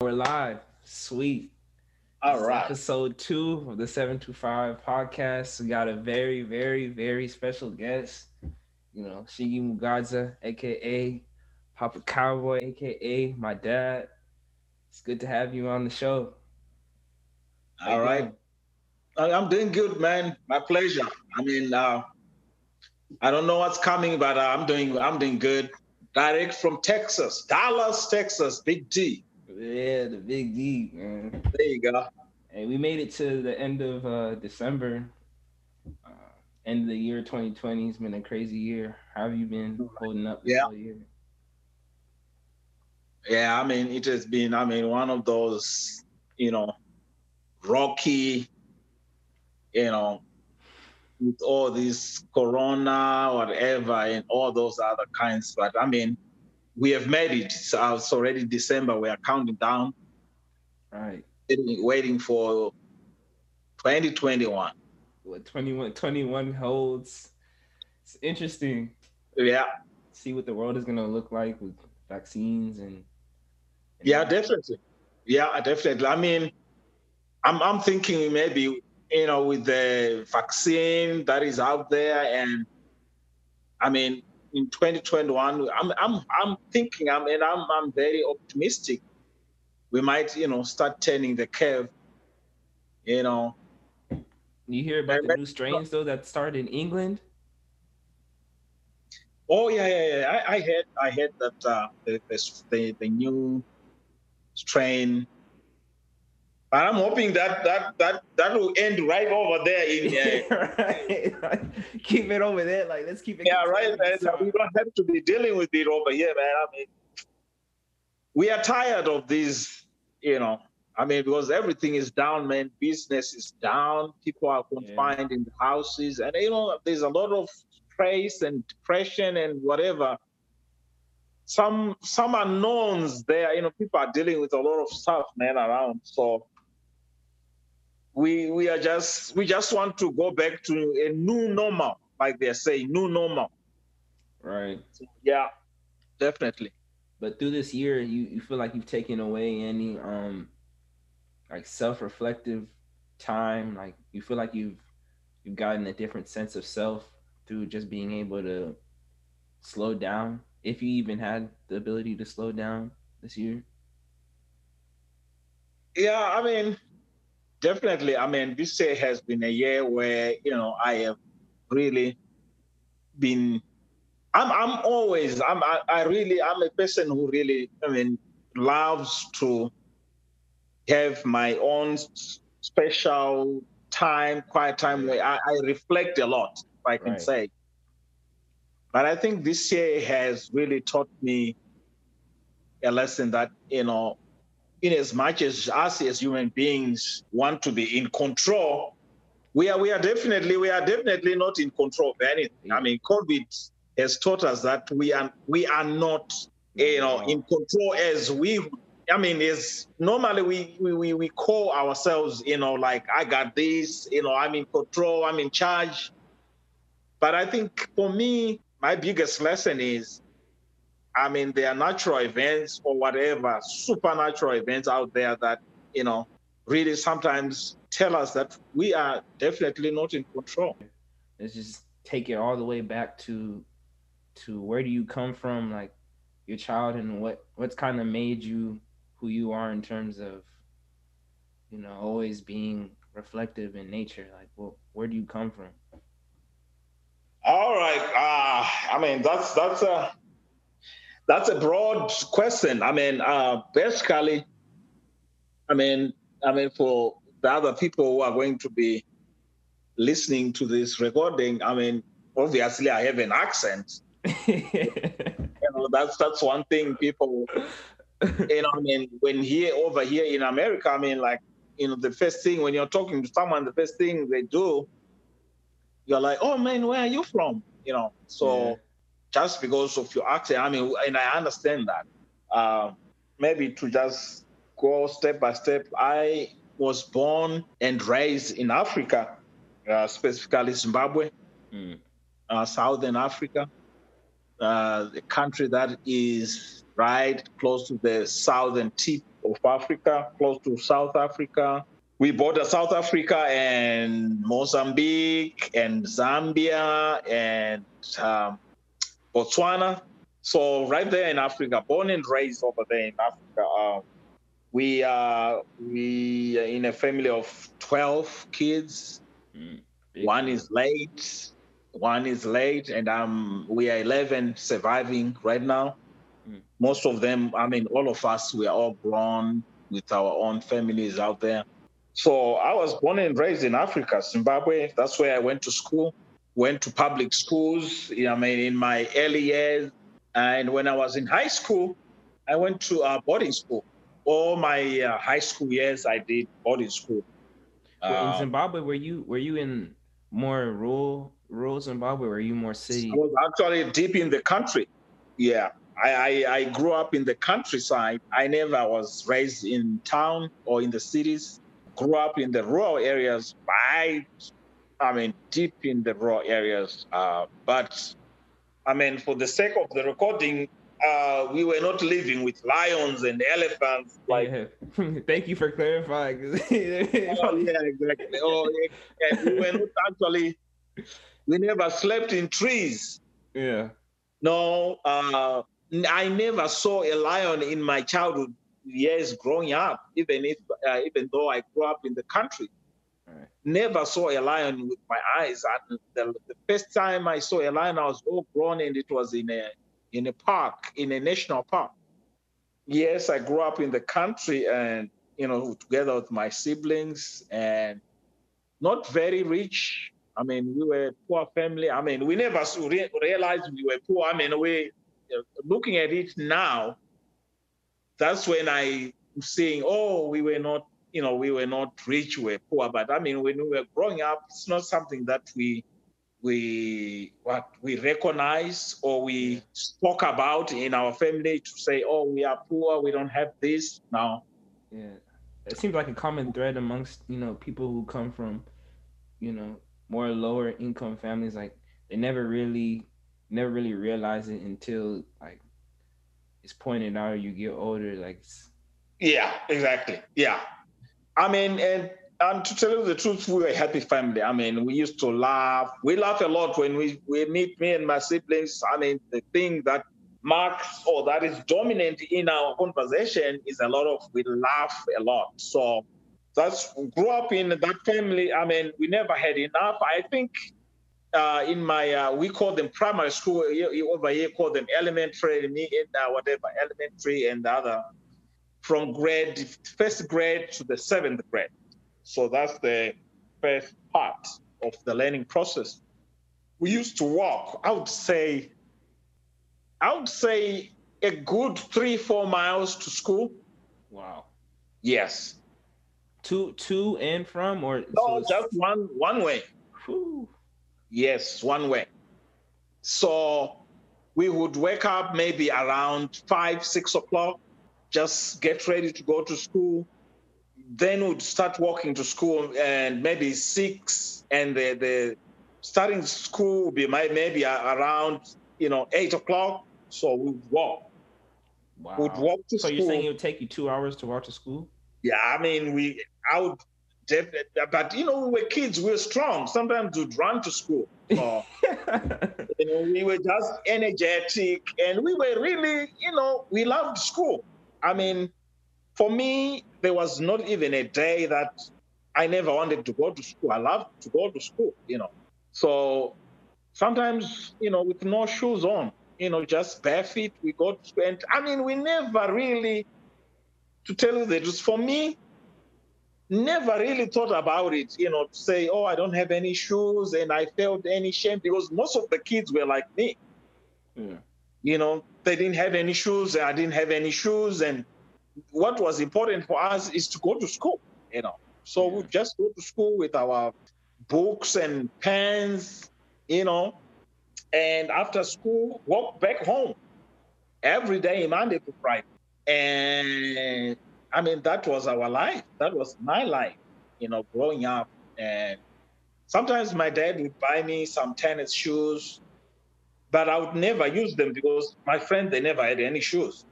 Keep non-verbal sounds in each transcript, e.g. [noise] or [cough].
We're live. Sweet. All right. Episode two of the 725 podcast. We got a very, very, very special guest. You know, Shigi Mugadza, aka Papa Cowboy, aka my dad. It's good to have you on the show. All right. I'm doing good, man. My pleasure. I mean, uh, I don't know what's coming, but uh, I'm doing I'm doing good. Direct from Texas, Dallas, Texas, Big D. Yeah, the big D, man. There you go. And we made it to the end of uh, December. Uh, end of the year 2020 has been a crazy year. How have you been holding up this Yeah. whole year? Yeah, I mean, it has been, I mean, one of those, you know, rocky, you know, with all this corona, whatever, and all those other kinds. But I mean, we have made it. So uh, it's already December. We are counting down, Right. waiting, waiting for 2021. What 21, 21 holds. It's interesting. Yeah, See what the world is gonna look like with vaccines and, and yeah, definitely. Yeah, definitely. I mean, I'm I'm thinking maybe you know with the vaccine that is out there, and I mean in 2021, I'm I'm I'm thinking. I mean, I'm I'm very optimistic. We might you know start turning the curve. You know, You hear about the new strains though that started in England? oh yeah, yeah, yeah. I, I heard I heard that uh, the the the new strain. But I'm hoping that that that that will end right over there in. [laughs] Uh, right. Like, keep it over there. Like let's keep it. Yeah, right. Man. time. We don't have to be dealing with it over here, man. I mean, we are tired of these, you know. I mean, because everything is down, man. Business is down. People are confined in the houses, and you know, there's a lot of stress and depression and whatever. Some some unknowns there. You know, people are dealing with a lot of stuff, man, around. So we we are just we just want to go back to a new normal, like they're saying, new normal. Right. Yeah, definitely. But through this year, you, you feel like you've taken away any um like self-reflective time. Like you feel like you've you've gotten a different sense of self through just being able to slow down. If you even had the ability to slow down this year. Yeah, I mean, definitely. I mean, this year has been a year where you know I have really been. I'm I'm always I'm I, I really I'm a person who really I mean loves to have my own special time, quiet time where I, I reflect a lot, if I can Right. say. But I think this year has really taught me a lesson that you know in as much as us as human beings want to be in control, we are we are definitely we are definitely not in control of anything. I mean, COVID has taught us that we are we are not you mm-hmm. know in control as we. I mean, is normally we, we we we call ourselves you know like I got this you know I'm in control I'm in charge, but I think for me my biggest lesson is I mean, there are natural events or whatever, supernatural events out there that, you know, really sometimes tell us that we are definitely not in control. Let's just take it all the way back to to where do you come from, like your child and what what's kind of made you who you are in terms of you know always being reflective in nature. Like, well, where do you come from? All right. Uh, I mean, that's that's a that's a broad question. I mean, uh, basically, I mean, I mean, for the other people who are going to be listening to this recording, I mean, obviously, I have an accent. [laughs] You know, that's that's one thing people you know, I mean, when here over here in America, I mean, like, you know, the first thing when you're talking to someone, the first thing they do, you're like, oh man, where are you from? You know, so Yeah. Just because of your accent, I mean, and I understand that. Uh, maybe to just go step by step, I was born and raised in Africa, uh, specifically Zimbabwe, Mm. uh, Southern Africa, uh, the country that is right close to the southern tip of Africa, close to South Africa. We border South Africa and Mozambique and Zambia and um, Botswana. So right there in Africa, born and raised over there in Africa. Uh, we are we are in a family of twelve kids. Mm, one is late, one is late, and um we are eleven surviving right now. Mm. Most of them, I mean, all of us, we are all grown with our own families out there. So I was born and raised in Africa, Zimbabwe. That's where I went to school. Went to public schools. I mean, in my early years, and when I was in high school, I went to a boarding school. All my uh, high school years, I did boarding school. in um, Zimbabwe, were you were you in more rural rural Zimbabwe? Or were you more city? I was actually deep in the country. Yeah, I, I, I grew up in the countryside. I never was raised in town or in the cities. Grew up in the rural areas. I, I mean, deep in the raw areas. Uh, but I mean, for the sake of the recording, uh, we were not living with lions and elephants. Like, yeah. [laughs] thank you for clarifying. [laughs] oh, yeah, exactly. Oh, yeah. we were not actually. We never slept in trees. Yeah. No, uh, I never saw a lion in my childhood years growing up. Even if, uh, even though I grew up in the country. Never saw a lion with my eyes. And the, the, first time I saw a lion, I was all grown, and it was in a in a park, in a national park. Yes, I grew up in the country, and you know, together with my siblings, and not very rich. I mean, we were poor family. I mean, we never re- realized we were poor. I mean, we looking at it now. That's when I saying, oh, we were not you know, we were not rich, we were poor. But I mean, when we were growing up, it's not something that we we what we recognize or we spoke about in our family to say, oh, we are poor, we don't have this. Now, yeah, it seems like a common thread amongst you know people who come from, you know, more lower income families. Like they never really, never really realize it until like it's pointed out. You get older, like. Yeah, exactly. Yeah, I mean, and and to tell you the truth, we were a happy family. I mean, we used to laugh. We laugh a lot when we, we meet me and my siblings. I mean, the thing that marks or that is dominant in our conversation is a lot of we laugh a lot. So that's grew up in that family. I mean, we never had enough. I think uh, in my uh, we call them primary school over here, call them elementary, me in uh, whatever elementary and the other from grade first grade to the seventh grade. So that's the first part of the learning process. We used to walk, I would say, I would say a good three, four miles to school. Wow. Yes. To to and from or no, so just one one way. Whew. Yes, one way. So we would wake up maybe around five, six o'clock just get ready to go to school. Then would start walking to school and maybe six, and the, the starting school would be maybe around you know eight o'clock. So we'd walk. Wow. We'd walk to so school. you're saying it would take you two hours to walk to school? Yeah, I mean we I would definitely, but you know we were kids, we were strong. Sometimes we'd run to school. So, [laughs] you know, we were just energetic, and we were really, you know, we loved school. I mean, for me, there was not even a day that I never wanted to go to school. I loved to go to school, you know. So sometimes, you know, with no shoes on, you know, just bare feet, we go to school. And I mean, we never really, to tell you the truth, for me, never really thought about it, you know, to say, oh, I don't have any shoes and I felt any shame because most of the kids were like me. Yeah you know, they didn't have any shoes, I didn't have any shoes. And what was important for us is to go to school, you know. So we just go to school with our books and pens, you know, and after school, walk back home every day, Monday to Friday. And I mean, that was our life. That was my life, you know, growing up. And sometimes my dad would buy me some tennis shoes but I would never use them because my friends they never had any shoes.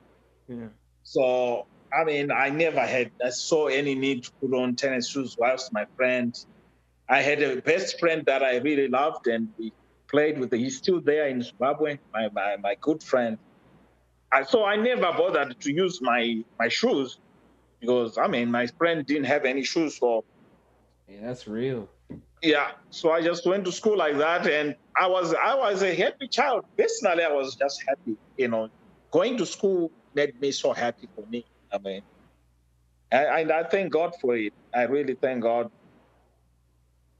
Yeah. So I mean, I never had I saw any need to put on tennis shoes whilst my friend. I had a best friend that I really loved, and we played with. He's still there in Zimbabwe. My my, my good friend. I, so I never bothered to use my my shoes because I mean my friend didn't have any shoes, so yeah, that's real. Yeah, so I just went to school like that, and I was I was a happy child. Personally, I was just happy. You know, going to school made me so happy for me. I mean, and I thank God for it. I really thank God.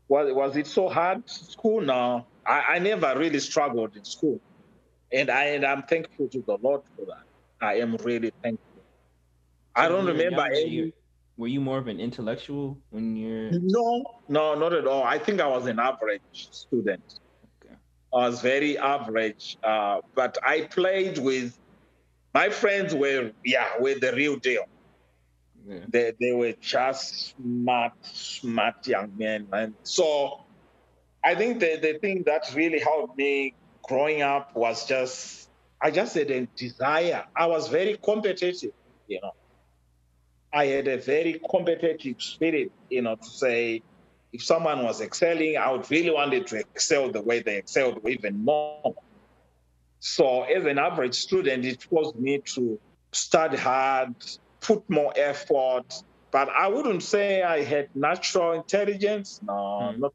Was was it so hard school? No, I, I never really struggled in school, and I and I'm thankful to the Lord for that. I am really thankful. I don't remember any were you more of an intellectual when you're no no not at all. I think i was an average student. Okay. i was very average uh, but i played with my friends were yeah were the real deal. Yeah. they, they were just smart smart young men and so i think the, the thing that really helped me growing up was just i just had a desire. I was very competitive you know I had a very competitive spirit, you know, to say if someone was excelling, I would really want it to excel the way they excelled, even more. So, as an average student, it forced me to study hard, put more effort. But I wouldn't say I had natural intelligence. No, mm. not.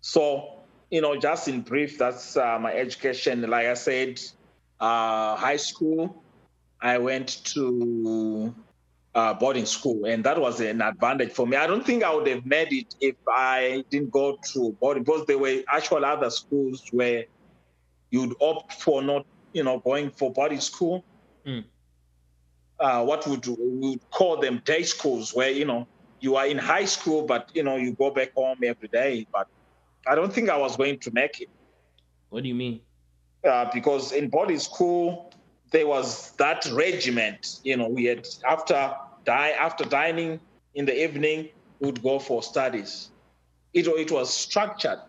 So, you know, just in brief, that's uh, my education. Like I said, uh, high school, I went to uh, boarding school, and that was an advantage for me. I don't think I would have made it if I didn't go to boarding because there were actual other schools where you'd opt for not, you know, going for boarding school. Mm. Uh, what would we would call them day schools, where you know you are in high school, but you know you go back home every day. But I don't think I was going to make it. What do you mean? Uh, because in boarding school, there was that regiment. You know, we had after die after dining in the evening, we would go for studies. It it was structured.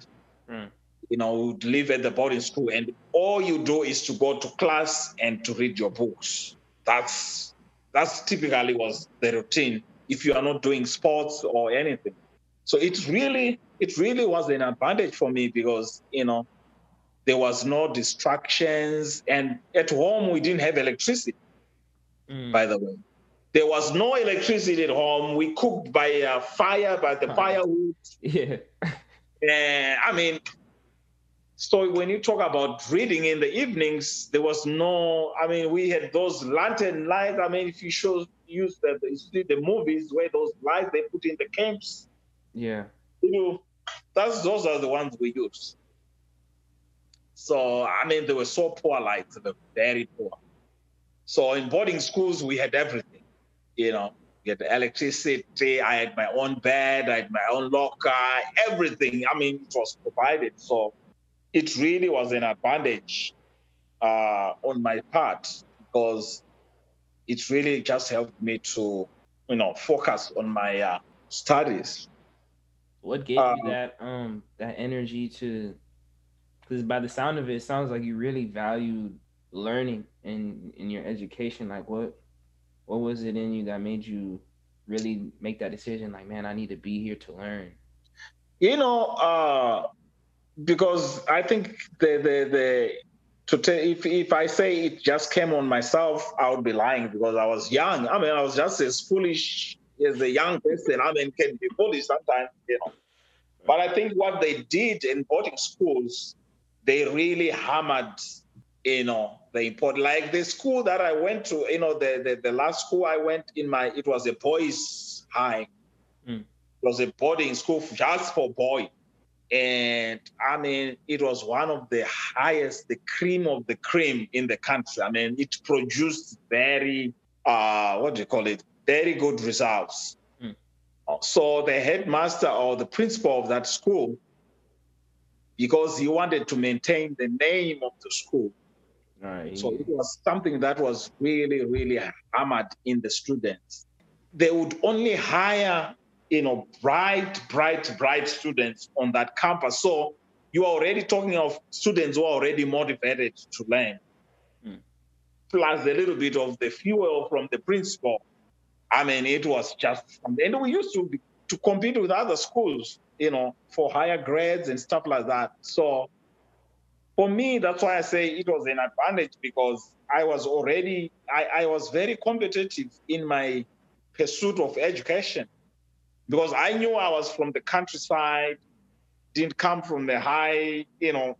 Mm. You know, we would live at the boarding school, and all you do is to go to class and to read your books. That's that's typically was the routine if you are not doing sports or anything. So it really it really was an advantage for me because you know there was no distractions. And at home, we didn't have electricity, mm. by the way. There was no electricity at home. We cooked by uh, fire, by the firewood. Yeah. And [laughs] I mean, so when you talk about reading in the evenings, there was no, I mean, we had those lantern lights. I mean, if you show, use the, the, the movies where those lights they put in the camps. Yeah. You know, that's, those are the ones we use. So, I mean, they were so poor, like they were very poor. So in boarding schools, we had everything, you know, we had electricity, I had my own bed, I had my own locker, everything. I mean, it was provided. So it really was an advantage uh, on my part because it really just helped me to, you know, focus on my uh, studies. What gave um, you that um that energy to because by the sound of it, it sounds like you really valued learning in in your education. Like what what was it in you that made you really make that decision? Like, man, I need to be here to learn. You know, uh, because I think the the the to tell if if I say it just came on myself, I would be lying because I was young. I mean, I was just as foolish as a young person. I mean, can be foolish sometimes, you know. But I think what they did in boarding schools they really hammered, you know, the import. Like the school that I went to, you know, the the, the last school I went in my, it was a boys' high. Mm. It was a boarding school just for boys. And I mean, it was one of the highest, the cream of the cream in the country. I mean, it produced very, uh, what do you call it? Very good results. Mm. So the headmaster or the principal of that school because he wanted to maintain the name of the school. Right. So it was something that was really, really hammered in the students. They would only hire, you know, bright, bright, bright students on that campus. So you are already talking of students who are already motivated to learn, hmm. plus a little bit of the fuel from the principal. I mean, it was just, and we used to to compete with other schools, you know, for higher grades and stuff like that. So for me, that's why I say it was an advantage because I was already, I, I was very competitive in my pursuit of education because I knew I was from the countryside, didn't come from the high, you know,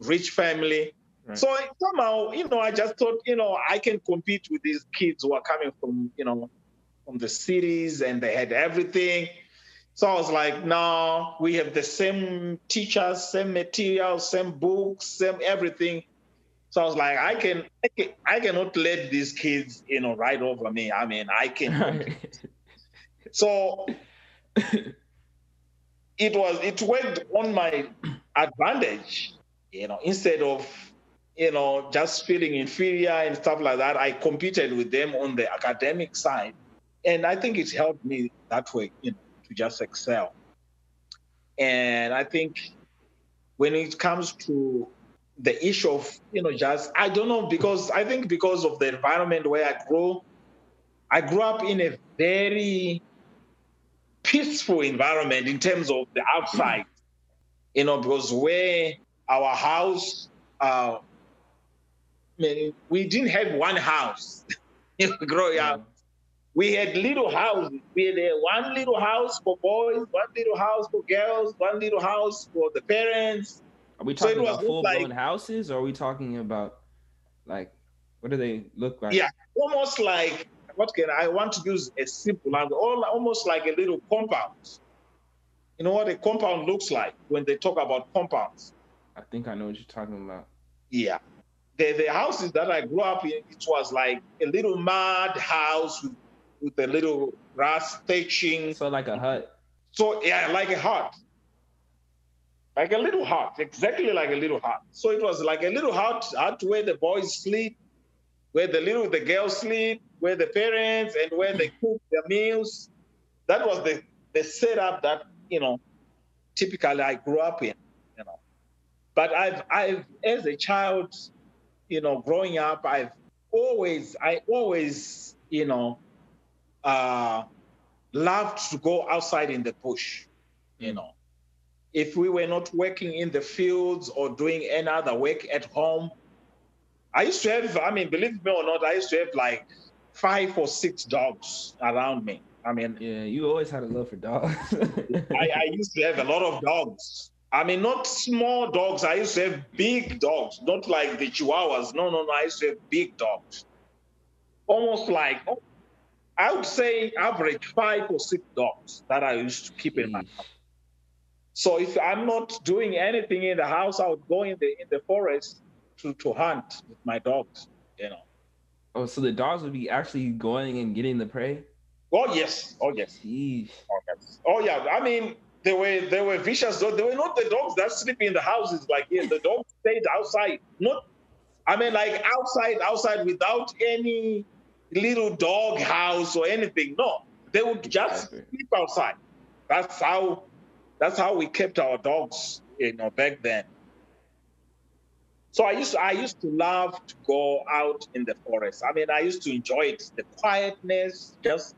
rich family. Right. So somehow, you know, I just thought, you know, I can compete with these kids who are coming from, you know, from the cities and they had everything. So I was like, no, we have the same teachers, same materials, same books, same everything. So I was like, I can, I, can, I cannot let these kids, you know, ride over me. I mean, I can. [laughs] so it was, it worked on my advantage, you know, instead of, you know, just feeling inferior and stuff like that. I competed with them on the academic side, and I think it helped me that way, you know, to just excel. And I think when it comes to the issue of you know just I don't know because I think because of the environment where I grew, I grew up in a very peaceful environment in terms of the outside, you know, because where our house, uh, I mean, we didn't have one house [laughs] growing up. We had little houses. We had uh, one little house for boys, one little house for girls, one little house for the parents, are we talking so about full blown like, houses, or are we talking about like what do they look like? Yeah, almost like what can I want to use a simple language, almost like a little compound. You know what a compound looks like when they talk about compounds? I think I know what you're talking about. Yeah. The, the houses that I grew up in, it was like a little mud house with, with a little grass thatching. So like a hut. So yeah, like a hut like a little hut, exactly like a little hut. So it was like a little hut, hut where the boys sleep, where the little the girls sleep, where the parents and where they cook their meals. That was the the setup that you know typically I grew up in, you know. But I've I've as a child, you know, growing up, I've always I always you know uh, loved to go outside in the bush, you know if we were not working in the fields or doing any other work at home, I used to have, I mean, believe me or not, I used to have like five or six dogs around me. I mean, yeah, you always had a love for dogs. [laughs] I, I, used to have a lot of dogs. I mean, not small dogs. I used to have big dogs, not like the Chihuahuas. No, no, no. I used to have big dogs. Almost like, I would say, average five or six dogs that I used to keep in my hmm. house. So if I'm not doing anything in the house, I would go in the in the forest to, to hunt with my dogs, you know. Oh, so the dogs would be actually going and getting the prey? Oh yes. Oh yes. Jeez. Oh, yes. oh yeah. I mean, they were they were vicious. dogs. They were not the dogs that sleep in the houses like here. The dogs stayed outside. Not I mean like outside, outside without any little dog house or anything. No. They would just sleep outside. That's how that's how we kept our dogs, you know, back then. So I used to, I used to love to go out in the forest. I mean, I used to enjoy it, the quietness, just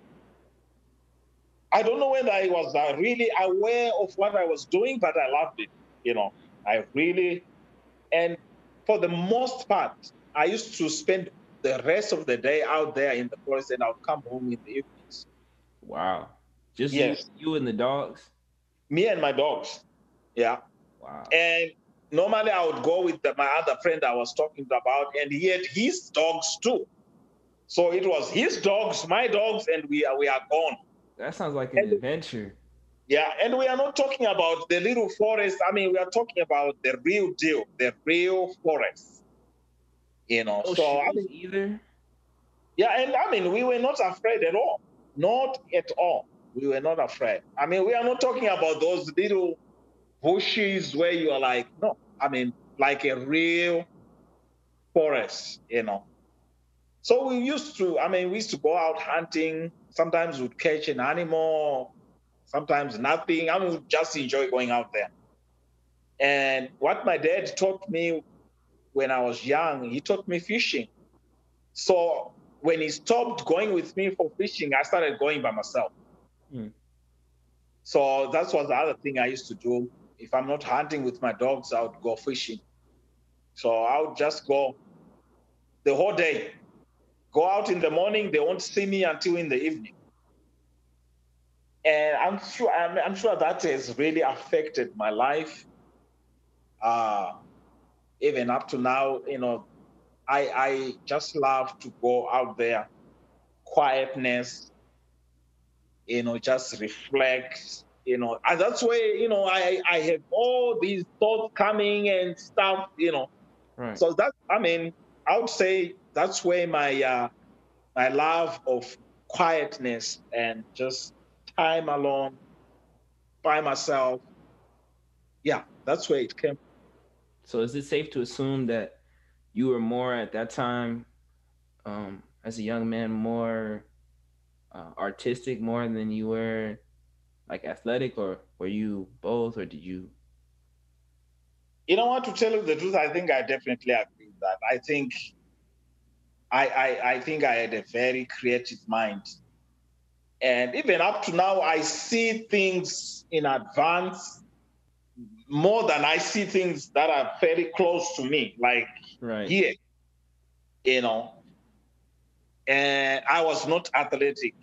I don't know whether I was uh, really aware of what I was doing, but I loved it. You know, I really, and for the most part, I used to spend the rest of the day out there in the forest, and I'll come home in the evenings. Wow, just yes. you, you and the dogs me and my dogs. Yeah. Wow. And normally I would go with the, my other friend I was talking about, and he had his dogs too. So it was his dogs, my dogs, and we are we are gone. That sounds like an and, adventure. Yeah, and we are not talking about the little forest. I mean, we are talking about the real deal, the real forest. You know, oh, so I mean, either. Yeah, and I mean, we were not afraid at all, not at all we were not afraid. I mean, we are not talking about those little bushes where you are like, no, I mean, like a real forest, you know. So we used to, I mean, we used to go out hunting. Sometimes we'd catch an animal, sometimes nothing. I mean, we just enjoy going out there. And what my dad taught me when I was young, he taught me fishing. So when he stopped going with me for fishing, I started going by myself. Mm. So that was the other thing I used to do. If I'm not hunting with my dogs, I would go fishing. So I would just go the whole day. Go out in the morning, they won't see me until in the evening. And I'm sure I'm, I'm sure that has really affected my life. Uh, even up to now, you know, I I just love to go out there, quietness, you know, just reflect, you know, and that's where, you know, I, I have all these thoughts coming and stuff, you know. Right. So that, I mean, I would say that's where my, uh, my love of quietness and just time alone by myself. Yeah, that's where it came. So is it safe to assume that you were more at that time, um, as a young man, more uh, artistic more than you were like athletic, or were you both, or did you? You know what? To tell you the truth, I think I definitely agree with that. I think I, I, I think I had a very creative mind. And even up to now, I see things in advance more than I see things that are very close to me, like right. here. You know, and I was not athletic.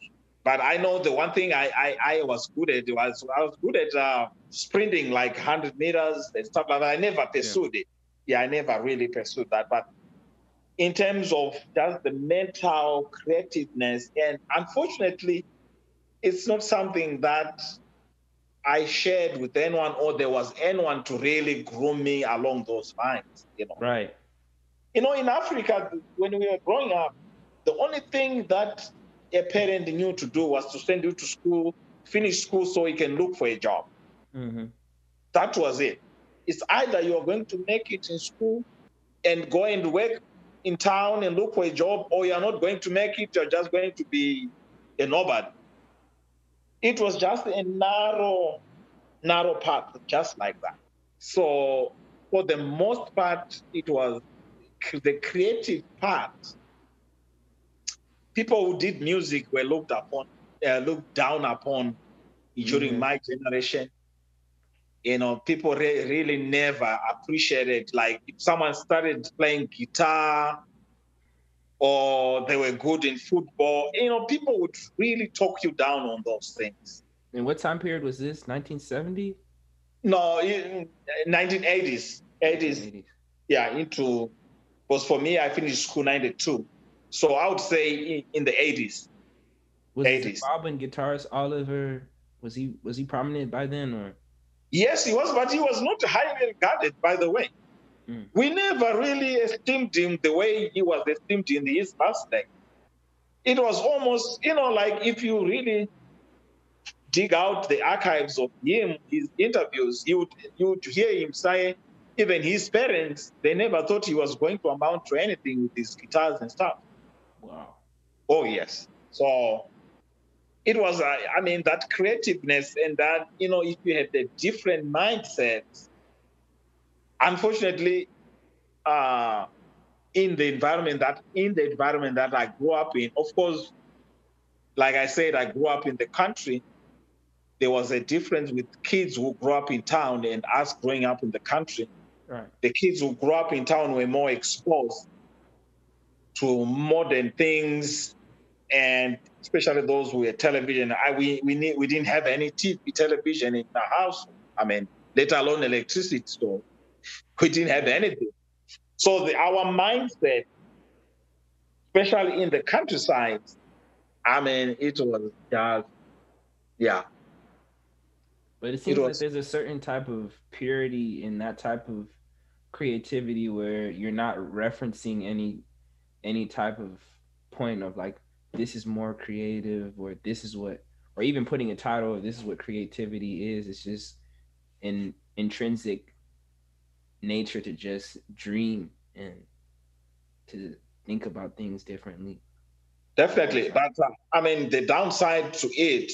But I know the one thing I, I, I was good at was I was good at uh, sprinting like 100 meters and stuff like that. I never pursued yeah. it. Yeah, I never really pursued that. But in terms of just the mental creativeness, and unfortunately, it's not something that I shared with anyone, or there was anyone to really groom me along those lines. You know, right? You know, in Africa, when we were growing up, the only thing that a parent knew to do was to send you to school, finish school so you can look for a job. Mm-hmm. That was it. It's either you're going to make it in school and go and work in town and look for a job, or you're not going to make it, you're just going to be a nobody. It was just a narrow, narrow path, just like that. So, for the most part, it was the creative part people who did music were looked upon, uh, looked down upon during mm-hmm. my generation. You know, people re- really never appreciated like if someone started playing guitar or they were good in football. You know, people would really talk you down on those things. And what time period was this? 1970? No, 1980s. 80s. Yeah, into was for me. I finished school 92. So I would say in, the 80s. Was 80s. Bobbin guitarist Oliver was he was he prominent by then or? Yes, he was, but he was not highly regarded. By the way, mm. we never really esteemed him the way he was esteemed in his past day. It was almost, you know, like if you really dig out the archives of him, his interviews, you would you would hear him say, even his parents, they never thought he was going to amount to anything with his guitars and stuff. Wow. Oh, yes. So it was, uh, I mean, that creativeness and that, you know, if you had a different mindset, unfortunately, uh, in the environment that in the environment that I grew up in, of course, like I said, I grew up in the country. There was a difference with kids who grew up in town and us growing up in the country. Right. The kids who grew up in town were more exposed to modern things, and especially those who were television. I, we we need, we didn't have any TV television in the house. I mean, let alone electricity. So we didn't have anything. So the, our mindset, especially in the countryside, I mean, it was just yeah. But it seems it was, like there's a certain type of purity in that type of creativity where you're not referencing any any type of point of like this is more creative or this is what or even putting a title of this is what creativity is it's just an intrinsic nature to just dream and to think about things differently definitely but uh, i mean the downside to it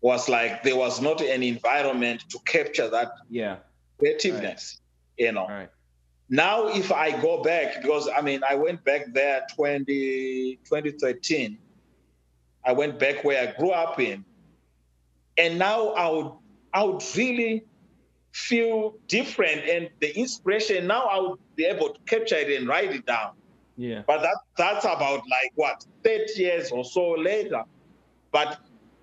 was like there was not an environment to capture that yeah creativeness right. you know right now if I go back, because I mean, I went back there 20, 2013. I went back where I grew up in. And now I would, I would really feel different. And the inspiration, now I would be able to capture it and write it down. Yeah. But that, that's about like what, 30 years or so later. But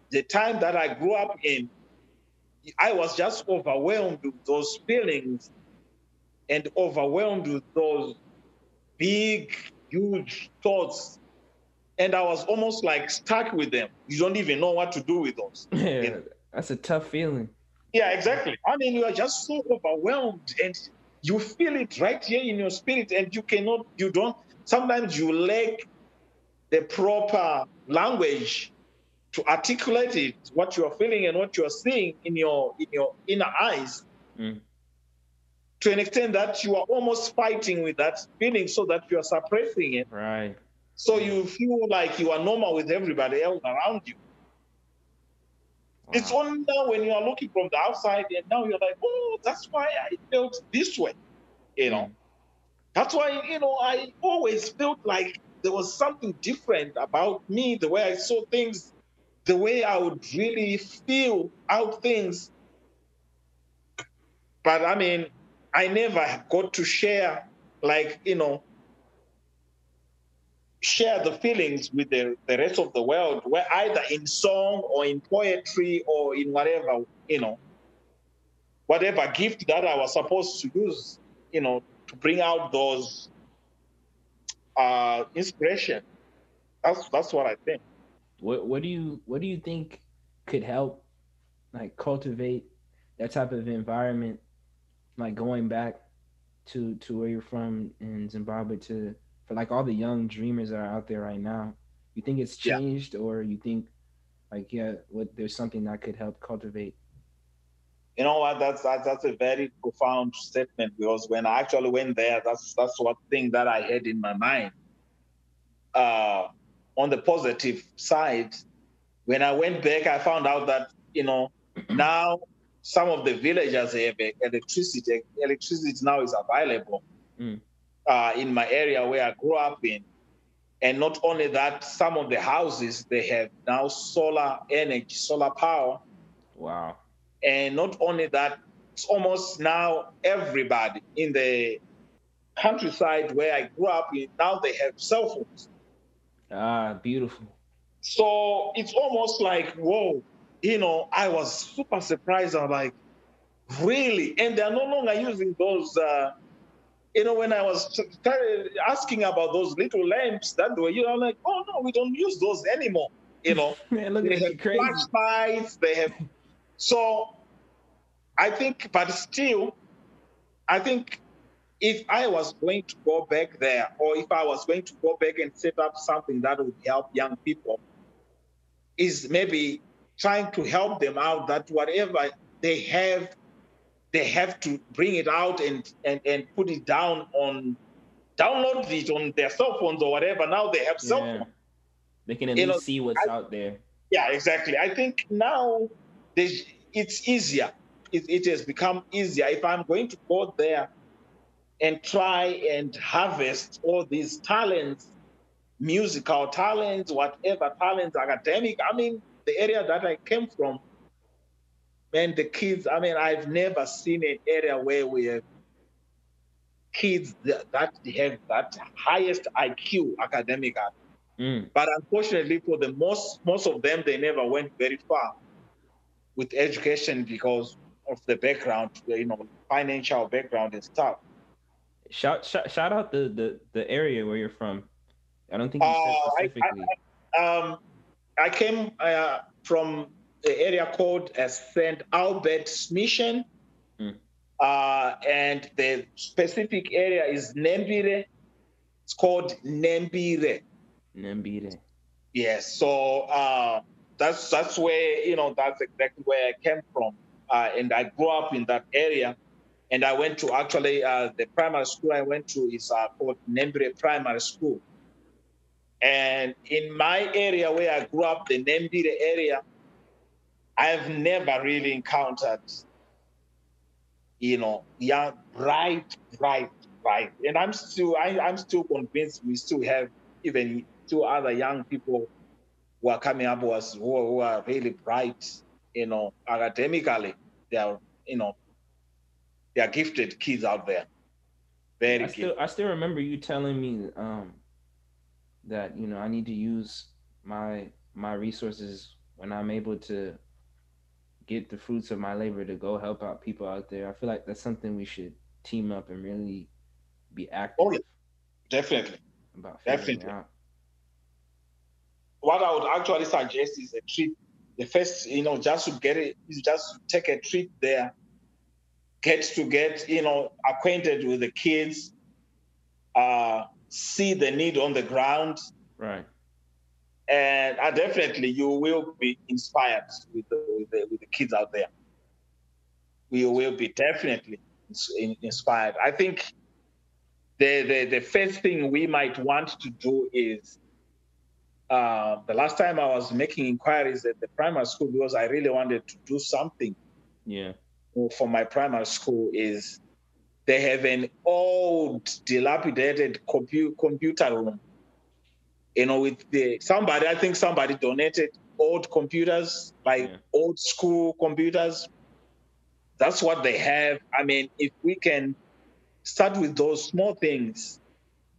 the time that I grew up in, I was just overwhelmed with those feelings and overwhelmed with those big, huge thoughts. And I was almost like stuck with them. You don't even know what to do with those. [laughs] Yeah, you know? that's a tough feeling. Yeah, exactly. I mean, you are just so overwhelmed and you feel it right here in your spirit, and you cannot, you don't, sometimes you lack the proper language to articulate it, what you are feeling and what you are seeing in your in your inner eyes. Mm to an extent that you are almost fighting with that feeling so that you are suppressing it. Right. So you feel like you are normal with everybody else around you. Wow. It's only now when you are looking from the outside and now you're like, oh, that's why I felt this way. You know, that's why, you know, I always felt like there was something different about me, the way I saw things, the way I would really feel out things. But I mean, I never got to share, like, you know, share the feelings with the, the rest of the world, where either in song or in poetry or in whatever, you know, whatever gift that I was supposed to use, you know, to bring out those uh, inspiration. That's that's what I think. What what do you what do you think could help like cultivate that type of environment like going back to to where you're from in Zimbabwe to for like all the young dreamers that are out there right now, you think it's changed yeah. or you think like yeah, what there's something that could help cultivate? You know what? That's that's, that's a very profound statement because when I actually went there, that's that's what thing that I had in my mind. Uh, on the positive side, when I went back, I found out that you know [clears throat] now some of the villagers have electricity. Electricity now is available mm. Uh, in my area where I grew up in. And not only that, some of the houses they have now solar energy, solar power. Wow. And not only that, it's almost now everybody in the countryside where I grew up in, now they have cell phones. Ah, beautiful. So it's almost like, whoa, you know, I was super surprised. I'm like, really? And they're no longer using those. Uh, you know, when I was asking about those little lamps that were, you know, like, oh no, we don't use those anymore. You know, [laughs] Man, look they have crazy. flashlights. They have. So, I think, but still, I think if I was going to go back there, or if I was going to go back and set up something that would help young people, is maybe trying to help them out that whatever they have, they have to bring it out and, and, and put it down on, download it on their cell phones or whatever. Now they have cell yeah. phones. They can at you least know, see what's I, out there. Yeah, exactly. I think now it's easier. It, it has become easier. If I'm going to go there and try and harvest all these talents, musical talents, whatever talents, academic, I mean, the area that I came from, man, the kids, I mean, I've never seen an area where we have kids that, that have that highest IQ academic. Mm. But unfortunately, for the most most of them, they never went very far with education because of the background, you know, financial background and stuff. Shout shout, shout out the, the the area where you're from. I don't think you said uh, specifically. I, I, um, I came uh, from the area called uh, St. Albert's Mission. Mm. Uh, and the specific area is Nembire. It's called Nembire. Nembire. Yes. So uh, that's that's where you know that's exactly where I came from, uh, and I grew up in that area. And I went to actually uh, the primary school I went to is uh, called Nembire Primary School. And in my area where I grew up, the Nembire area, I've never really encountered, you know, young, bright, bright right. And I'm still I, I'm still convinced we still have even two other young people who are coming up who, who are really bright, you know, academically. They are, you know, they are gifted kids out there. Very I still I still remember you telling me um, that you know I need to use my my resources when I'm able to get the fruits of my labor to go help out people out there. I feel like that's something we should team up and really be active. Oh, yeah. definitely. About definitely. Out. What I would actually suggest is a trip. The first, you know, just to get it, is just to take a trip there, get to get, you know, acquainted with the kids, uh, see the need on the ground. Right and uh, definitely you will be inspired with the, with the, with the kids out there. We will be definitely inspired. I think the, the, the first thing we might want to do is uh, the last time I was making inquiries at the primary school because I really wanted to do something. Yeah. For my primary school is they have an old dilapidated compu- computer room you know, with the somebody, I think somebody donated old computers, like yeah. old school computers. That's what they have. I mean, if we can start with those small things,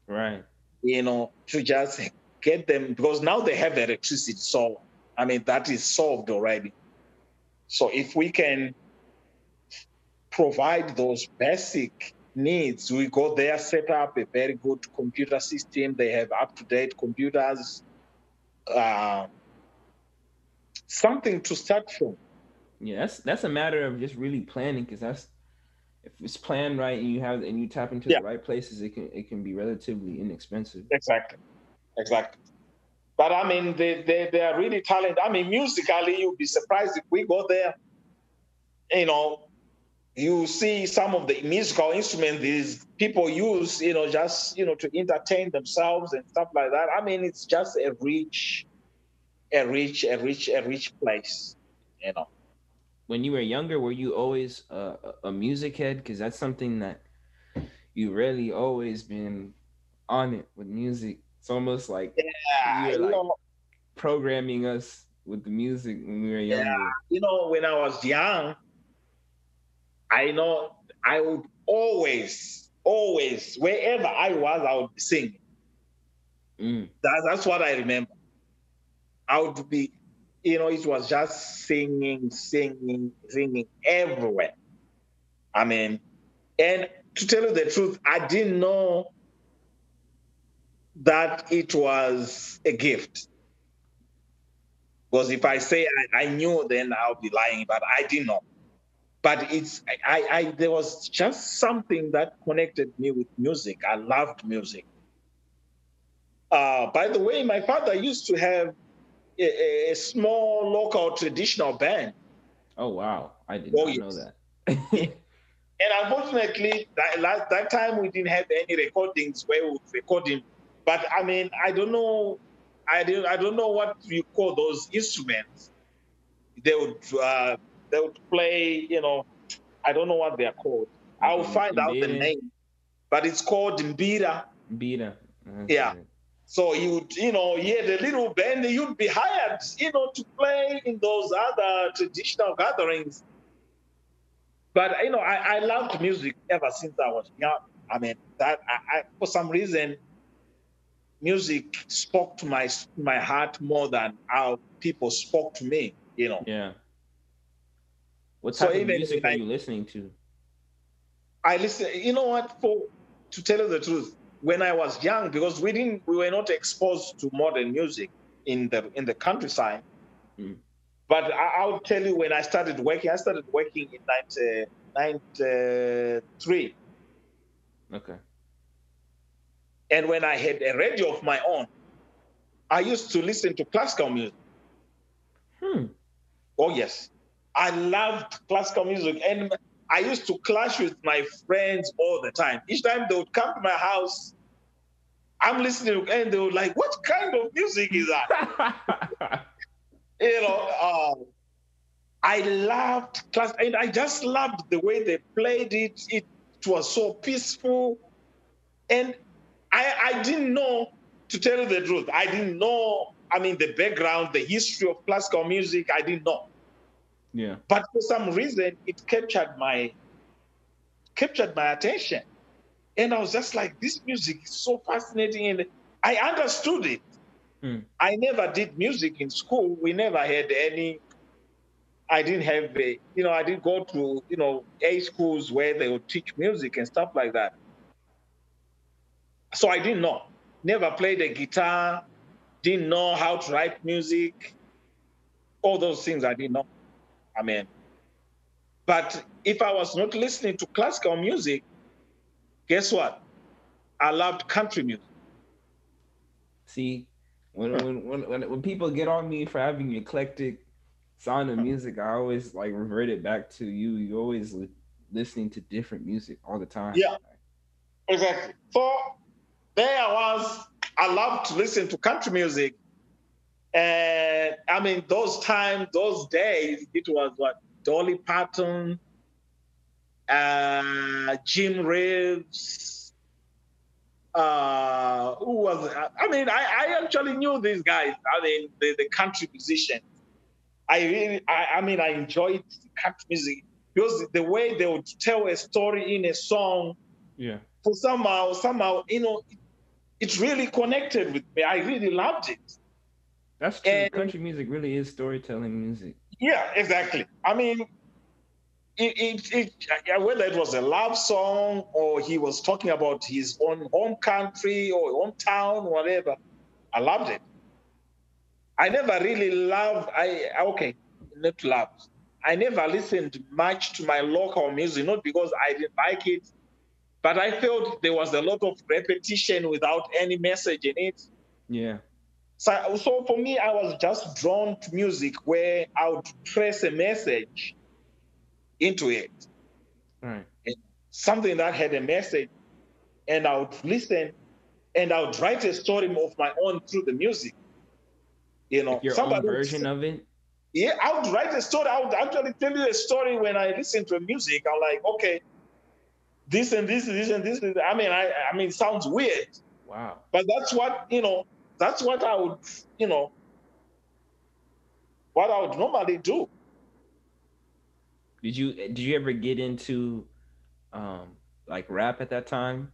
right? You know, to just get them because now they have electricity. So, I mean, that is solved already. So, if we can provide those basic needs. We go there, set up a very good computer system. They have up to date computers. Uh, something to start from. Yeah, that's that's a matter of just really planning because that's if it's planned right and you have and you tap into yeah. the right places, it can it can be relatively inexpensive. Exactly, exactly. But I mean, they they, they are really talented. I mean, musically, you'll be surprised if we go there. You know, you see some of the musical instruments these people use, you know, just you know to entertain themselves and stuff like that. I mean, it's just a rich, a rich, a rich, a rich place, you know. When you were younger, were you always a, a music head? Because that's something that you really always been on it with music. It's almost like yeah, you're like know, programming us with the music when we were younger. Yeah, you know, when I was young, I know I would always, always, wherever I was, I would sing. Mm. That, that's what I remember. I would be, you know, it was just singing, singing, singing everywhere. I mean, and to tell you the truth, I didn't know that it was a gift. Because if I say I, I knew, then I'll be lying, but I didn't know but it's I, I there was just something that connected me with music. I loved music. Uh, by the way, my father used to have a, a small local traditional band. Oh wow, I did oh, not yes. know that. [laughs] and unfortunately, that, that time we didn't have any recordings where we were recording. But I mean, I don't know, I don't, I don't know what you call those instruments. They would uh, they would play, you know, I don't know what they're called. I'll mm-hmm. find out the name, but it's called Mbira. Mbira. Yeah. So you would, you know, yeah, the little band, you'd be hired, you know, to play in those other traditional gatherings. But you know, I, I loved music ever since I was young. I mean, that I, I for some reason, music spoke to my my heart more than how people spoke to me. You know. Yeah. What type so of music are you listening to? I listen. You know what? For to tell you the truth, when I was young, because we didn't, we were not exposed to modern music in the in the countryside. Mm. But I, will tell you, when I started working, I started working in 1993. Okay. And when I had a radio of my own, I used to listen to classical music. Hmm. Oh yes. I loved classical music. And I used to clash with my friends all the time. Each time they would come to my house, I'm listening and they were like, what kind of music is that? [laughs] you know, uh, I loved class and I just loved the way they played it. It was so peaceful. And I, I didn't know, to tell you the truth, I didn't know, I mean, the background, the history of classical music, I didn't know. Yeah. But for some reason, it captured my captured my attention. And I was just like, this music is so fascinating. And I understood it. Hmm. I never did music in school. We never had any. I didn't have a, you know, I didn't go to, you know, A schools where they would teach music and stuff like that. So I didn't know. Never played a guitar, didn't know how to write music. All those things I didn't know. I mean, but if I was not listening to classical music, guess what? I loved country music. See, when when when when, when people get on me for having eclectic sound of music, I always like revert it back to you. You always li- listening to different music all the time. Yeah. Exactly. So there I was. I loved to listen to country music. And I mean, those times, those days, it was what Dolly Parton, uh, Jim Reeves. Uh, who was? I mean, I, I actually knew these guys. I mean, the, the country musicians. I really, I, I mean, I enjoyed country music because the way they would tell a story in a song, Yeah. for somehow, somehow, you know, it, it really connected with me. I really loved it. That's true. And- Country music really is storytelling music. Yeah, exactly. I mean, it, it, it, whether it was a love song or he was talking about his own home country or hometown, whatever, I loved it. I never really loved. I okay, not loved. I never listened much to my local music, not because I didn't like it, but I felt there was a lot of repetition without any message in it. Yeah. So, so for me, I was just drawn to music where I would press a message into it, right. something that had a message, and I would listen, and I would write a story of my own through the music. You know, Your somebody own version say- of it. yeah, I would write a story. I would actually tell you a story when I listen to music. I'm like, okay, this and this, this and this. I mean, I, I mean, it sounds weird, Wow. but that's what you know. That's what I would, you know, what I would normally do. Did you did you ever get into um like rap at that time?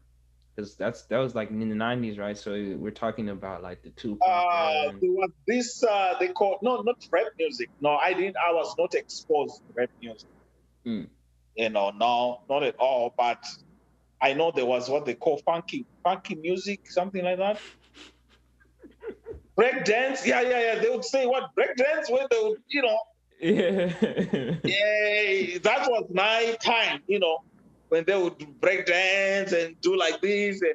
Because that's that was like in the nineties, right? So we're talking about like the two. Uh, there was this uh, they call no, not rap music. No, I didn't. I was not exposed to rap music. Hmm. You know, no, not at all. But I know there was what they call funky, funky music, something like that. Break dance, yeah, yeah, yeah. They would say what break dance when they would, you know, yeah. [laughs] yeah, that was my time, you know, when they would break dance and do like this. And,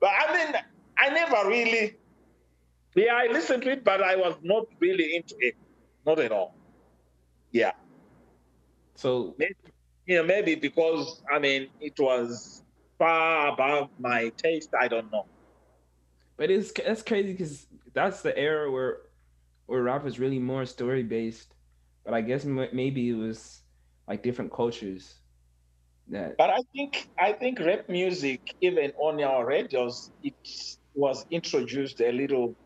but I mean, I never really, yeah, I listened to it, but I was not really into it, not at all. Yeah, so you know, maybe because I mean, it was far above my taste. I don't know. But it's that's crazy because that's the era where where rap was really more story based. But I guess m- maybe it was like different cultures that But I think I think rap music, even on our radios, it was introduced a little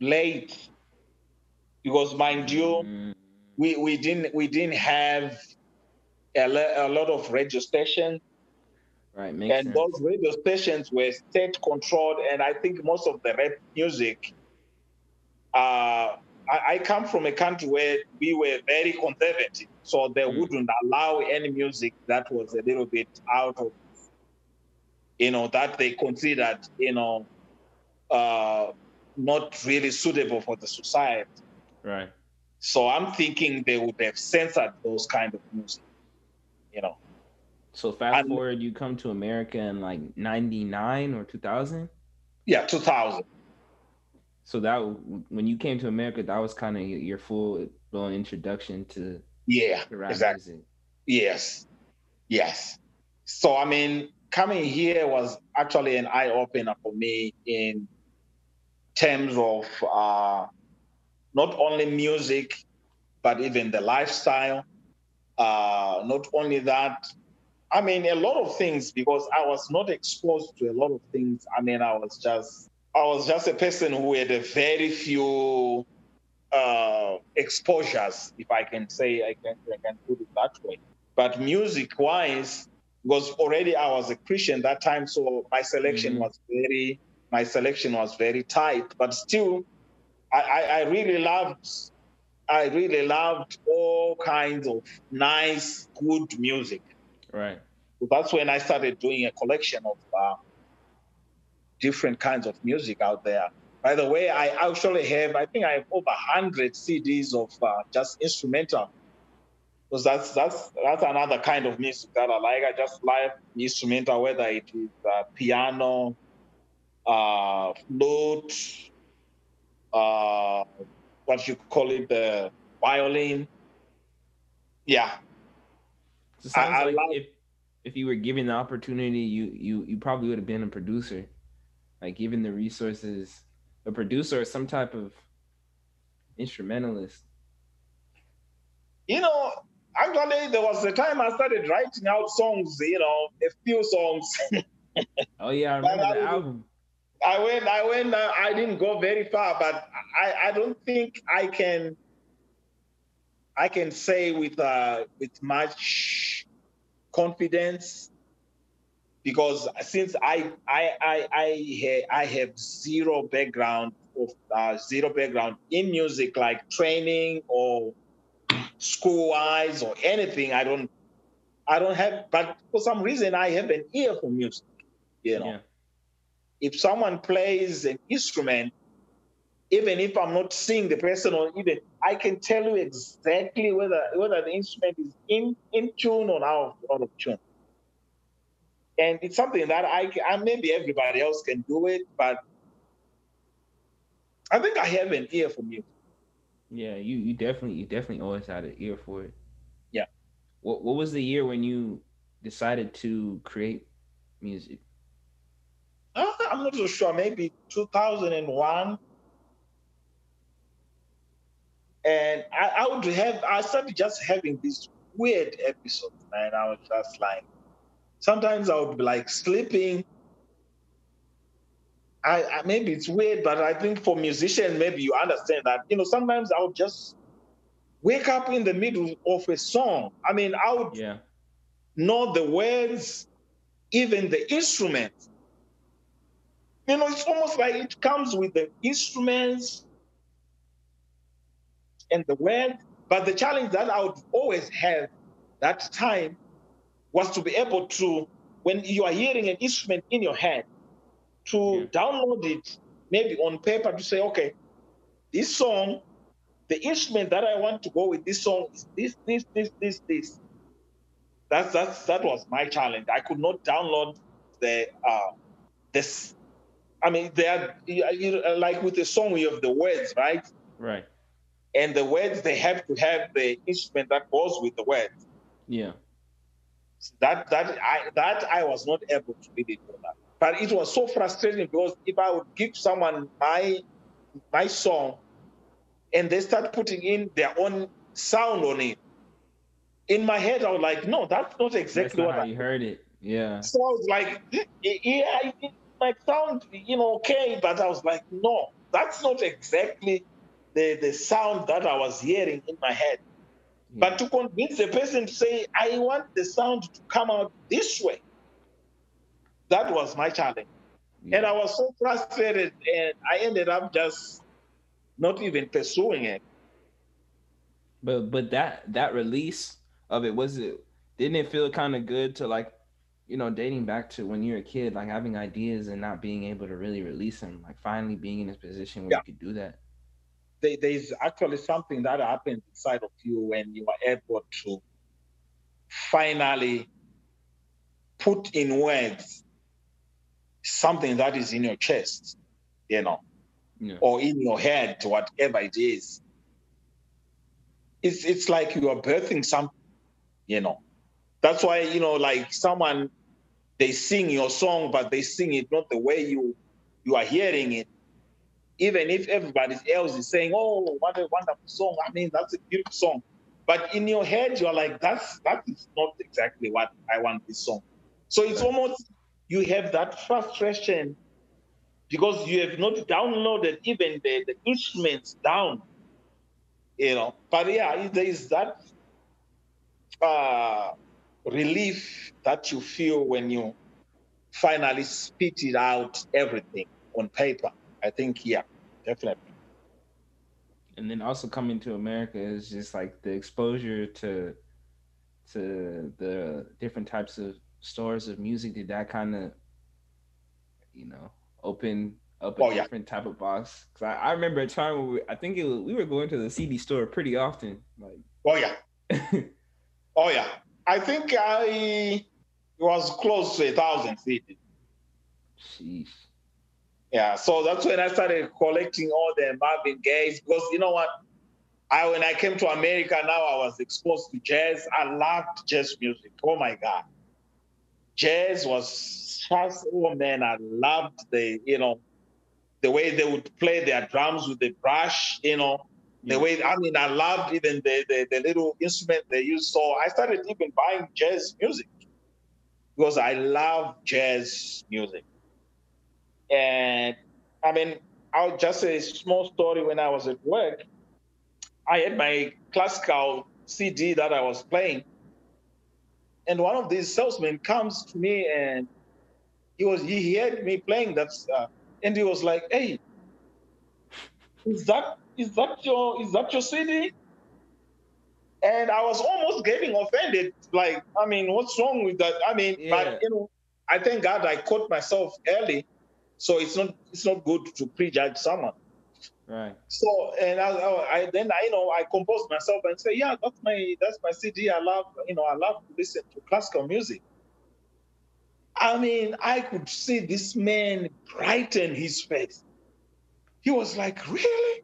late. Because, mind you, Mm, we, we didn't we didn't have a, le- a lot of radio stations, right makes and sense. those radio stations were state controlled. And I think most of the rap music. Uh, I, I come from a country where we were very conservative, so they Mm. wouldn't allow any music that was a little bit out of, you know, that they considered, you know, uh, not really suitable for the society. right. So I'm thinking they would have censored those kind of music, you know. So fast And- forward, you come to America in like '99 or 2000. Yeah, 2000. So that when you came to America, that was kind of your full blown introduction to Yeah, rap exactly. music. Yes, yes. So I mean, coming here was actually an eye opener for me in terms of uh, not only music, but even the lifestyle. Uh, not only that, I mean, a lot of things because I was not exposed to a lot of things. I mean, I was just, I was just a person who had a very few uh, exposures, if I can say, I can, I can put it that way. But music-wise, because already I was a Christian that time, so my selection mm-hmm. was very, my selection was very tight. But still, I, I, I really loved I really loved all kinds of nice, good music. Right. So that's when I started doing a collection of uh, different kinds of music out there. By the way, I actually have, I think I have over 100 CDs of uh, just instrumental. Because that's, that's, that's another kind of music that I like. I just like instrumental, whether it is uh, piano, uh, flute, uh, what you call it, the violin. Yeah. So sounds I, like I if, if you were given the opportunity, you you you probably would have been a producer, like given the resources, a producer or some type of instrumentalist. You know, actually, there was a time I started writing out songs. You know, a few songs. [laughs] oh yeah, I remember the album. I went, I went, uh, I didn't go very far, but I, I don't think I can, I can say with uh, with much confidence because since I I I I, I have zero background of uh, zero background in music like training or school wise or anything I don't I don't have but for some reason I have an ear for music you know. Yeah. If someone plays an instrument, even if I'm not seeing the person or even I can tell you exactly whether whether the instrument is in, in tune or out, out of tune. And it's something that I, I maybe everybody else can do it, but I think I have an ear for music. Yeah, you you definitely you definitely always had an ear for it. Yeah. What what was the year when you decided to create music? Uh, I'm not so sure, maybe 2001. And I, I would have, I started just having these weird episodes, man. I was just like, sometimes I would be like sleeping. I, I, maybe it's weird, but I think for musicians, maybe you understand that. You know, sometimes I would just wake up in the middle of a song. I mean, I would yeah. know the words, even the instruments. You know, it's almost like it comes with the instruments and the word. But the challenge that I would always have that time was to be able to, when you are hearing an instrument in your head, to yeah. download it maybe on paper to say, okay, this song, the instrument that I want to go with this song is this, this, this, this, this. That's that's that was my challenge. I could not download the uh, this I mean, they are you know, like with the song, you have the words, right? Right. And the words they have to have the instrument that goes with the words. Yeah. That that I that I was not able to really do that. But it was so frustrating because if I would give someone my my song and they start putting in their own sound on it, in my head I was like, no, that's not exactly that's not what I you heard it. Yeah. So I was like, hmm, yeah, might sound, you know, okay, but I was like, no, that's not exactly the, the sound that I was hearing in my head. Yeah. But to convince the person to say, I want the sound to come out this way, that was my challenge. Yeah. And I was so frustrated, and I ended up just not even pursuing it. But but that that release of it was it didn't it feel kind of good to like you know, dating back to when you're a kid, like having ideas and not being able to really release them, like finally being in a position where yeah. you could do that. There, there's actually something that happens inside of you when you are able to finally put in words something that is in your chest, you know, yeah. or in your head, whatever it is. It's it's like you are birthing something, you know. That's why, you know, like someone, they sing your song, but they sing it not the way you you are hearing it. Even if everybody else is saying, oh, what a wonderful song. I mean, that's a beautiful song. but in your head you're like, that's that is not exactly what I want this song. So it's almost you have that frustration because you have not downloaded even the, the instruments down. You know, but yeah, there is that uh, relief that you feel when you finally spit it out everything on paper. I think, yeah, definitely. And then also coming to America is just like the exposure to to the different types of stores of music. Did that kind of, you know, open up a oh, different yeah. type of box? Because I, I, remember a time where we, I think it was, we were going to the CD store pretty often. Like, [laughs] oh yeah, oh yeah. I think I was close to a thousand CDs. Sheesh. Yeah, so that's when I started collecting all the Marvin Gaye's because you know what? I when I came to America now I was exposed to jazz. I loved jazz music. Oh my God. Jazz was just oh man, I loved the, you know, the way they would play their drums with the brush, you know, the way I mean I loved even the, the, the little instrument they used. So I started even buying jazz music because I love jazz music. And I mean, I'll just say a small story when I was at work. I had my classical CD that I was playing. And one of these salesmen comes to me and he was he heard me playing that uh, and he was like, "Hey, is that is that your is that your CD?" And I was almost getting offended. Like, I mean, what's wrong with that? I mean, yeah. but you know, I thank God I caught myself early so it's not it's not good to prejudge someone. Right. So and I, I then I you know I composed myself and say yeah that's my that's my CD I love you know I love to listen to classical music. I mean I could see this man brighten his face. He was like really,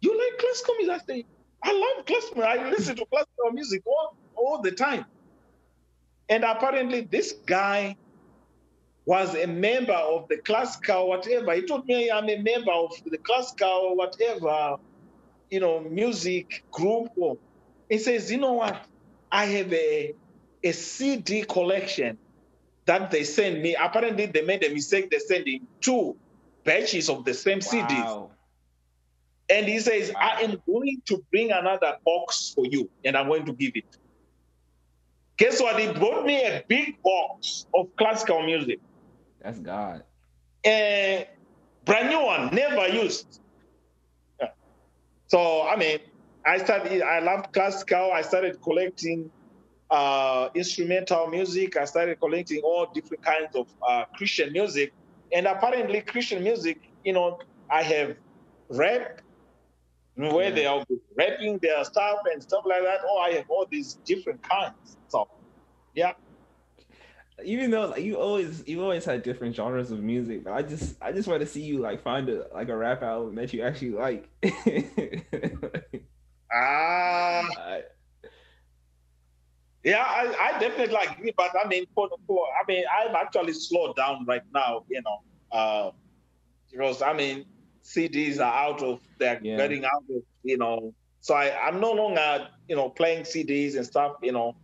you like classical music? I say I love classical. I listen to classical music all all the time. And apparently this guy was a member of the classical whatever. He told me I'm a member of the classical whatever, you know, music group. He says, you know what? I have a a CD collection that they send me. Apparently, they made a mistake. They sent him two batches of the same wow. CDs. And he says, wow. I am going to bring another box for you, and I'm going to give it. Guess what? He brought me a big box of classical music. That's God. A brand new one, never used. Yeah. So I mean, I started. I loved classical. I started collecting uh, instrumental music. I started collecting all different kinds of uh, Christian music, and apparently Christian music. You know, I have rap where yeah. they are rapping their stuff and stuff like that. Oh, I have all these different kinds. So, yeah even though like you always you always had different genres of music, but I just I just want to see you like find a like a rap album that you actually like. [laughs] Ah. [laughs] uh, yeah, I, I definitely like it, but I mean, for, for I mean, I've actually slowed down right now, you know, uh, because I mean, CDs are out of they're yeah. getting out of you know, so I I'm no longer you know playing CDs and stuff, you know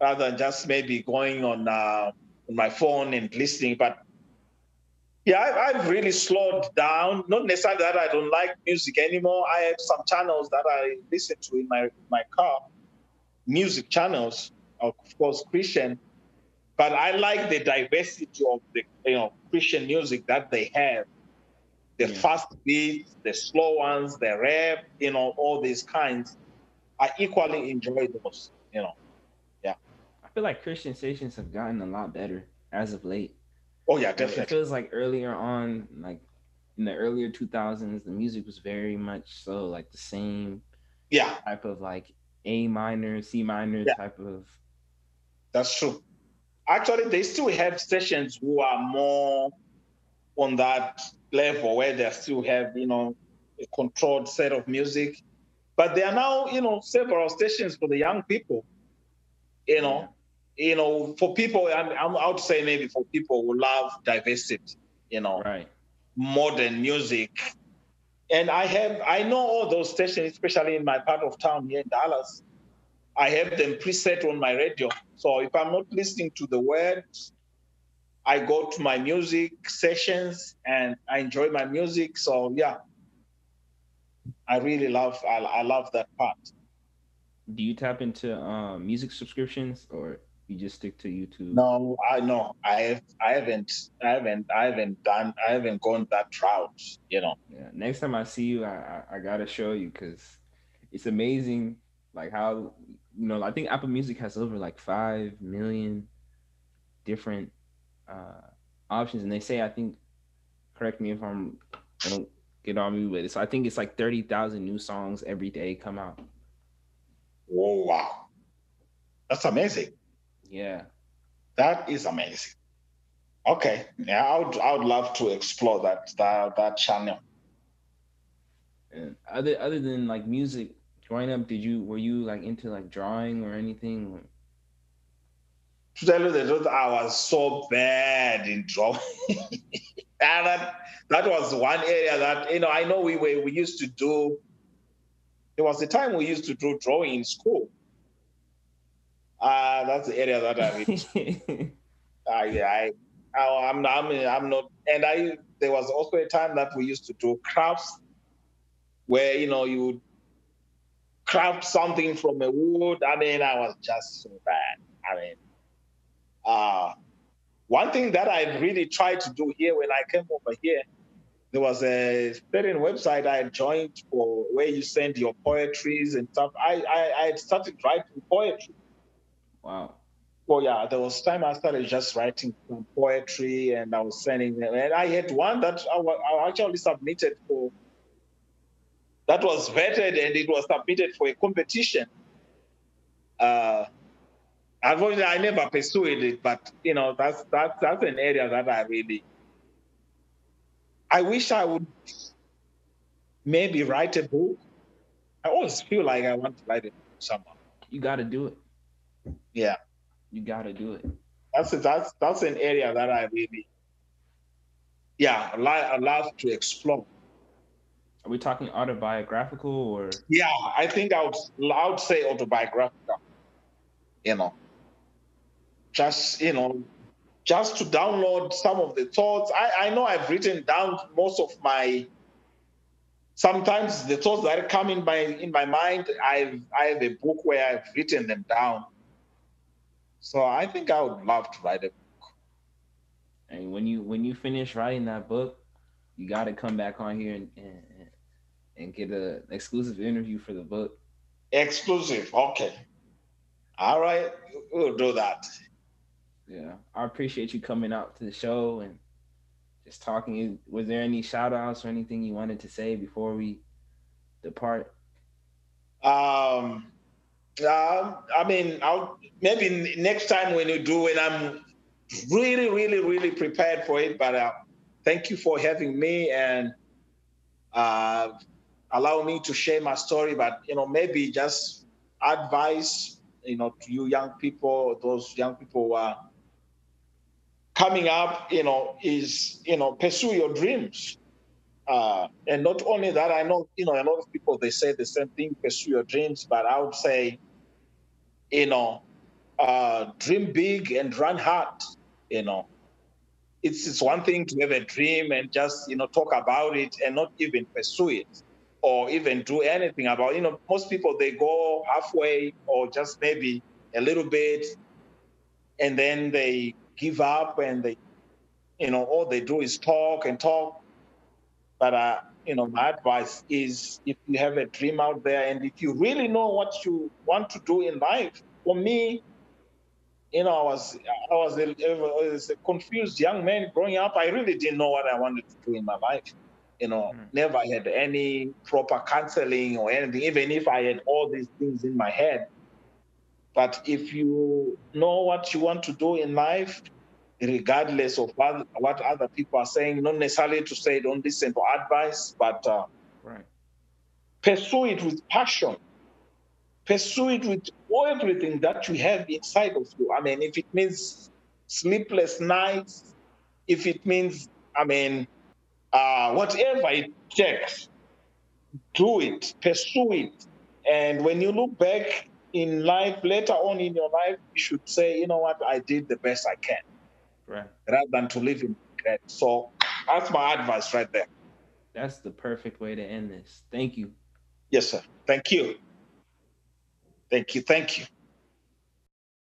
rather than just maybe going on, uh, on my phone and listening. But yeah, I, have really slowed down. Not necessarily that I don't like music anymore. I have some channels that I listen to in my my car, music channels, of course Christian. But I like the diversity of the you know Christian music that they have. The yeah. fast beats, the slow ones, the rap, you know, all these kinds. I equally enjoy those, you know feel like Christian stations have gotten a lot better as of late. Oh yeah, definitely. It feels like earlier on, like in the earlier 2000s, the music was very much so like the same. Yeah. Type of like A minor, C minor yeah. type of. That's true. Actually, they still have stations who are more on that level where they still have, you know, a controlled set of music. But there are now, you know, several stations for the young people, you know, you know, for people, I'm, I'm, would say maybe for people who love diversity, you know, right. modern music. And I have, I know all those stations, especially in my part of town here in Dallas. I have them preset on my radio. So if I'm not listening to the words, I go to my music sessions and I enjoy my music. So yeah, I really love I, I love that part. Do you tap into um, music subscriptions or you just stick to YouTube? No, I no, I have I haven't I haven't I haven't done I haven't gone that route. You know. Yeah. Next time I see you, I I, I gotta show you because it's amazing like how you know I think Apple Music has over like five million different uh, options, and they say I think correct me if I'm I don't get on me with it. So I think it's like thirty thousand new songs every day come out. Whoa! wow, that's amazing. Yeah, that is amazing. Okay, yeah, I would I would love to explore that that that channel. And other other than like music, growing up, did you were you like into like drawing or anything? To tell you the truth, I was so bad in drawing. [laughs] and that that was one area that you know I know we were we used to do. There was a time we used to do drawing in school. Uh, that's the area that I mean. [laughs] I, I, I, I'm, I'm, I'm not, and I. There was also a time that we used to do crafts, where you know you would craft something from a wood. I mean, I was just so bad. I mean, uh, one thing that I really tried to do here when I came over here, there was a certain website I joined for where you send your poetries and stuff. I, I, I started writing poetry. Wow. Well, yeah, there was time I started just writing some poetry and I was sending them. And I had one that I, I actually submitted for that was vetted and it was submitted for a competition. Uh, unfortunately, I never pursued it, but you know that's that's that's an area that I really. I wish I would maybe write a book. I always feel like I want to write a book somehow. You got to do it. Yeah, you got to do it. That's a, that's that's an area that I really, yeah, I love to explore. Are we talking autobiographical or? Yeah, I think I would, I would say autobiographical. You know, just you know, just to download some of the thoughts. I, I know I've written down most of my. Sometimes the thoughts that come in my in my mind, I've I have a book where I've written them down. So I think I would love to write a book. And when you when you finish writing that book, you got to come back on here and, and and get an exclusive interview for the book. Exclusive, okay. All right, we'll do that. Yeah, I appreciate you coming out to the show and just talking. Was there any shout outs or anything you wanted to say before we depart? Um, uh, I mean, I'll maybe next time when you do, when I'm really, really, really prepared for it. But uh, thank you for having me and uh, allow me to share my story, but you know, maybe just advice, you know, to you young people, those young people who are coming up, you know, is you know, pursue your dreams. Uh, and not only that, I know, you know, a lot of people they say the same thing, pursue your dreams, but I would say, you know, uh, dream big and run hard, you know. It's, it's one thing to have a dream and just, you know, talk about it and not even pursue it or even do anything about you know most people they go halfway or just maybe a little bit and then they give up and they you know all they do is talk and talk but uh you know my advice is if you have a dream out there and if you really know what you want to do in life for me you know i was i was a, I was a confused young man growing up i really didn't know what i wanted to do in my life you know, mm. never had any proper counseling or anything, even if I had all these things in my head. But if you know what you want to do in life, regardless of what, other people are saying, not necessarily to say don't listen to advice, but uh, right. pursue it with passion. Pursue it with everything that you have inside of you. I mean, if it means sleepless nights, if it means, I mean, uh, whatever it takes, do it, pursue it. And when you look back, in life, later on in your life, you should say, you know what, I did the best I can. Right. Rather than to live in regret. So that's my advice right there. That's the perfect way to end this. Thank you. Yes, sir. Thank you. Thank you. Thank you.